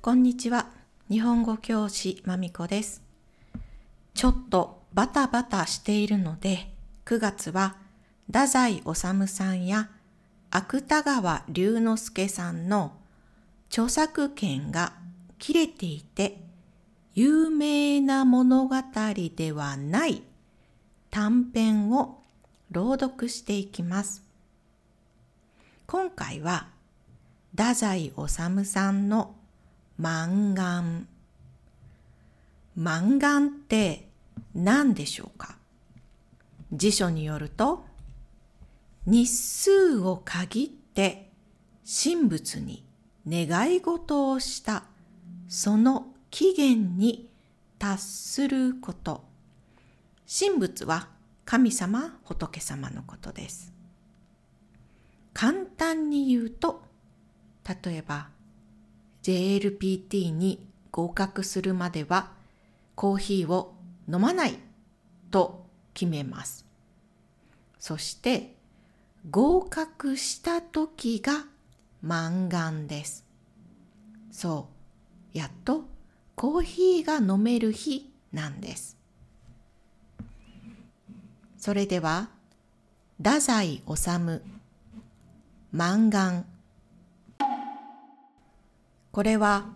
こんにちは。日本語教師まみこです。ちょっとバタバタしているので、9月は太宰治さんや芥川龍之介さんの著作権が切れていて有名な物語ではない短編を朗読していきます。今回は太宰治さんの満願。満願って何でしょうか？辞書によると、日数を限って神仏に願い事をしたその期限に達すること。神仏は神様、仏様のことです。簡単に言うと、例えば JLPT に合格するまではコーヒーを飲まないと決めます。そして合格した時が満願です。そう、やっとコーヒーが飲める日なんです。それでは、太宰治満願これは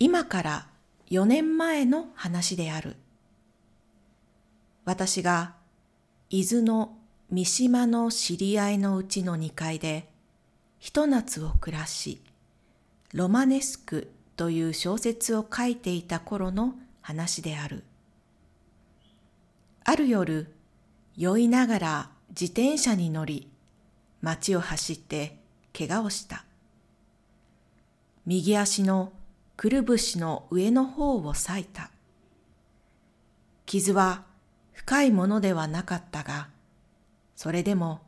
今から4年前の話である。私が伊豆の三島の知り合いのうちの2階でひと夏を暮らし、ロマネスクという小説を書いていた頃の話である。ある夜、酔いながら自転車に乗り、街を走って怪我をした。右足のくるぶしの上の方を裂いた。傷は深いものではなかったが、それでも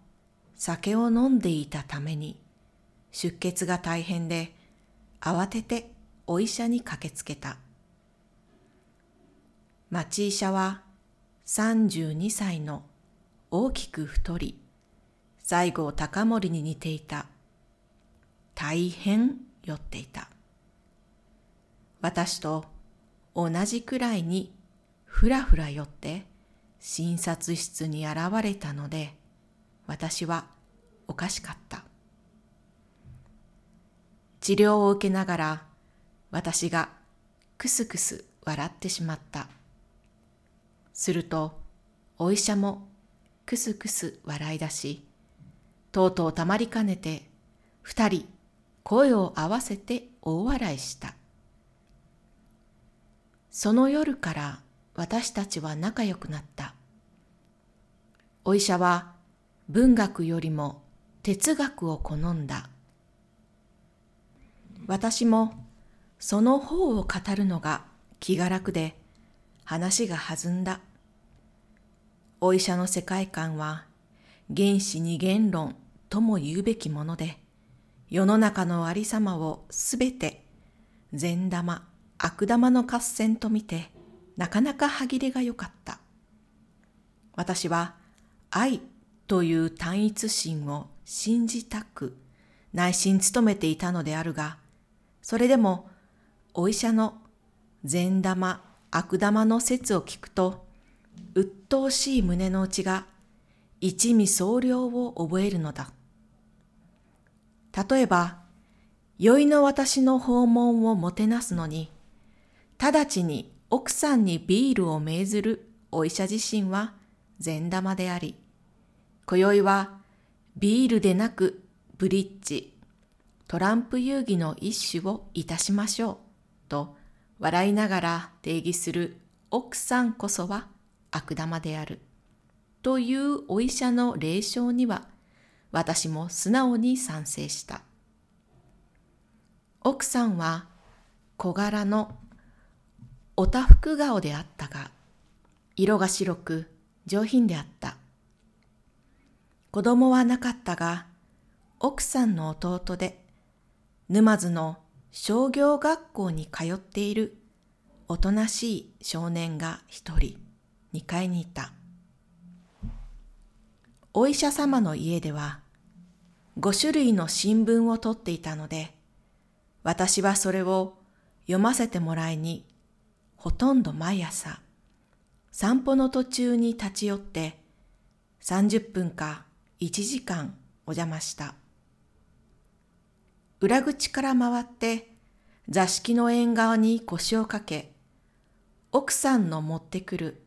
酒を飲んでいたために出血が大変で慌ててお医者に駆けつけた。町医者は32歳の大きく太り、西郷隆盛に似ていた。大変酔っていた。私と同じくらいにふらふら酔って診察室に現れたので私はおかしかった。治療を受けながら私がくすくす笑ってしまった。するとお医者もくすくす笑い出し、とうとうたまりかねて二人声を合わせて大笑いした。その夜から私たちは仲良くなった。お医者は文学よりも哲学を好んだ。私もその方を語るのが気が楽で話が弾んだ。お医者の世界観は原始二元論とも言うべきもので、世の中のありさまをすべて善玉、悪玉の合戦と見て、なかなか歯切れが良かった。私は愛という単一心を信じたく内心努めていたのであるが、それでもお医者の善玉、悪玉の説を聞くと、鬱陶しい胸の内が一味総量を覚えるのだ。例えば、酔いの私の訪問をもてなすのに、直ちに奥さんにビールを命ずるお医者自身は善玉であり、今宵はビールでなくブリッジ、トランプ遊戯の一種をいたしましょう、と笑いながら定義する奥さんこそは悪玉である。というお医者の霊障には私も素直に賛成した。奥さんは小柄のおたふく顔であったが、色が白く上品であった。子供はなかったが、奥さんの弟で、沼津の商業学校に通っているおとなしい少年が一人、二階にいた。お医者様の家では、五種類の新聞を取っていたので、私はそれを読ませてもらいに、ほとんど毎朝、散歩の途中に立ち寄って、30分か1時間お邪魔した。裏口から回って座敷の縁側に腰をかけ、奥さんの持ってくる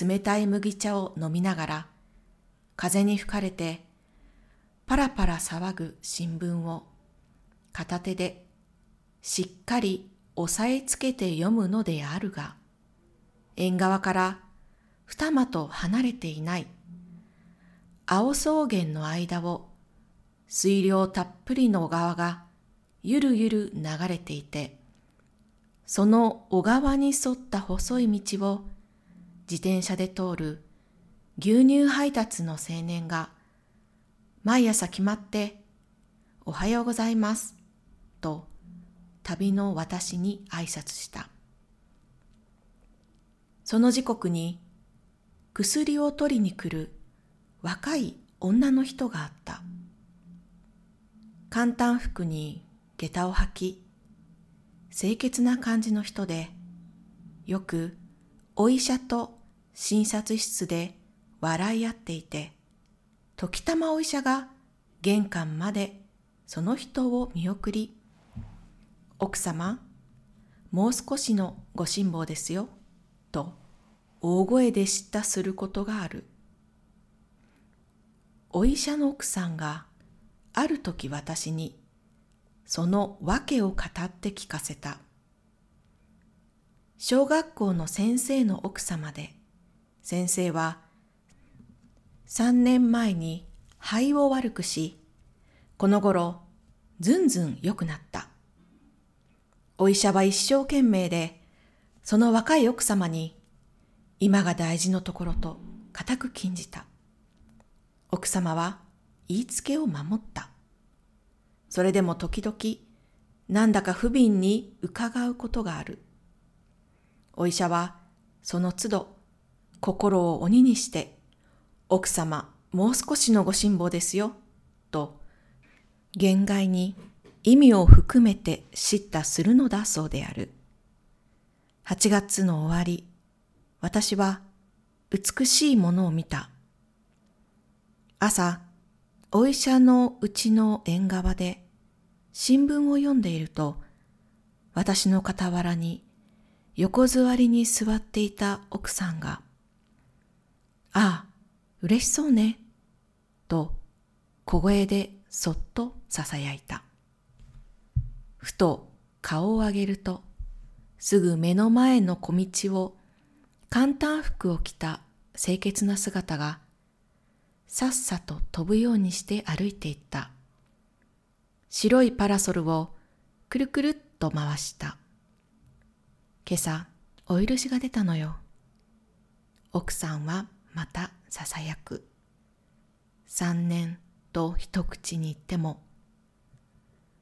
冷たい麦茶を飲みながら、風に吹かれて、パラパラ騒ぐ新聞を片手でしっかり押さえつけて読むのであるが、縁側から二間と離れていない青草原の間を水量たっぷりの小川がゆるゆる流れていて、その小川に沿った細い道を自転車で通る牛乳配達の青年が毎朝決まっておはようございますと旅の私に挨拶した。その時刻に薬を取りに来る若い女の人があった。簡単服に下駄を履き、清潔な感じの人で、よくお医者と診察室で笑い合っていて、時たまお医者が玄関までその人を見送り、奥様、もう少しのご辛抱ですよ、と大声で叱咤することがある。お医者の奥さんがある時私にその訳を語って聞かせた。小学校の先生の奥様で、先生は3年前に肺を悪くし、この頃ずんずん良くなった。お医者は一生懸命で、その若い奥様に今が大事のところと固く禁じた。奥様は言いつけを守った。それでも時々なんだか不憫に伺うことがある。お医者はその都度心を鬼にして奥様もう少しのご辛抱ですよと限界に意味を含めて叱咤するのだそうである。8月の終わり、私は美しいものを見た。朝、お医者のうちの縁側で新聞を読んでいると、私の傍らに横座りに座っていた奥さんが、ああ、嬉しそうね、と小声でそっと囁いた。ふと顔を上げると、すぐ目の前の小道を簡単服を着た清潔な姿がさっさと飛ぶようにして歩いていった。白いパラソルをくるくるっと回した。今朝、お許しが出たのよ。奥さんはまたささやく。三年と一口に言っても、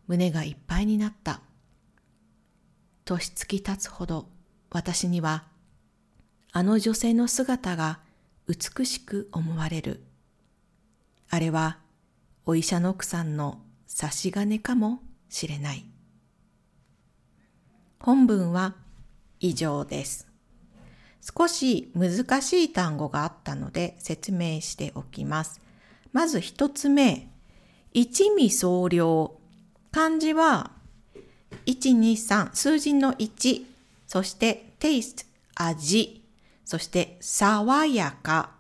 胸がいっぱいになった。年月経つほど私にはあの女性の姿が美しく思われる。あれはお医者の奥さんの差し金かもしれない。本文は以上です。少し難しい単語があったので説明しておきます。まず一つ目、一味総量。漢字は1、2、3、数字の1、そしてテイスト、味、そして爽やか、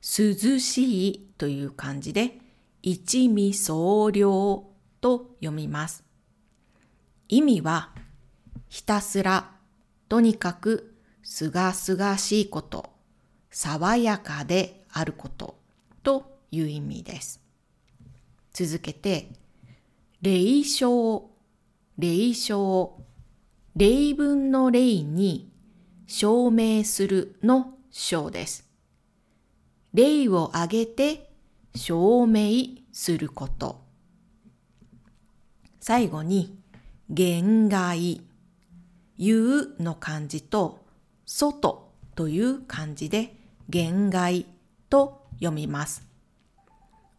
涼しいという漢字で、一味総量と読みます。意味は、ひたすら、とにかく、すがすがしいこと、爽やかであることという意味です。続けて、霊障、霊障、例文の例に証明するの章です。例を挙げて証明すること。最後に、限界、言うの漢字と、外という漢字で、限界と読みます。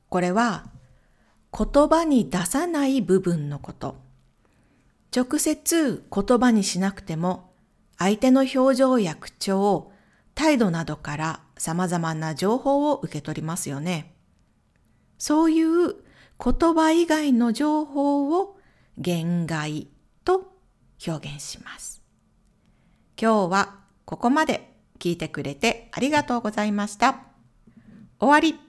これは、言葉に出さない部分のこと。直接言葉にしなくても相手の表情や口調、態度などから様々な情報を受け取りますよね。そういう言葉以外の情報を言外と表現します。今日はここまで聞いてくれてありがとうございました。終わり。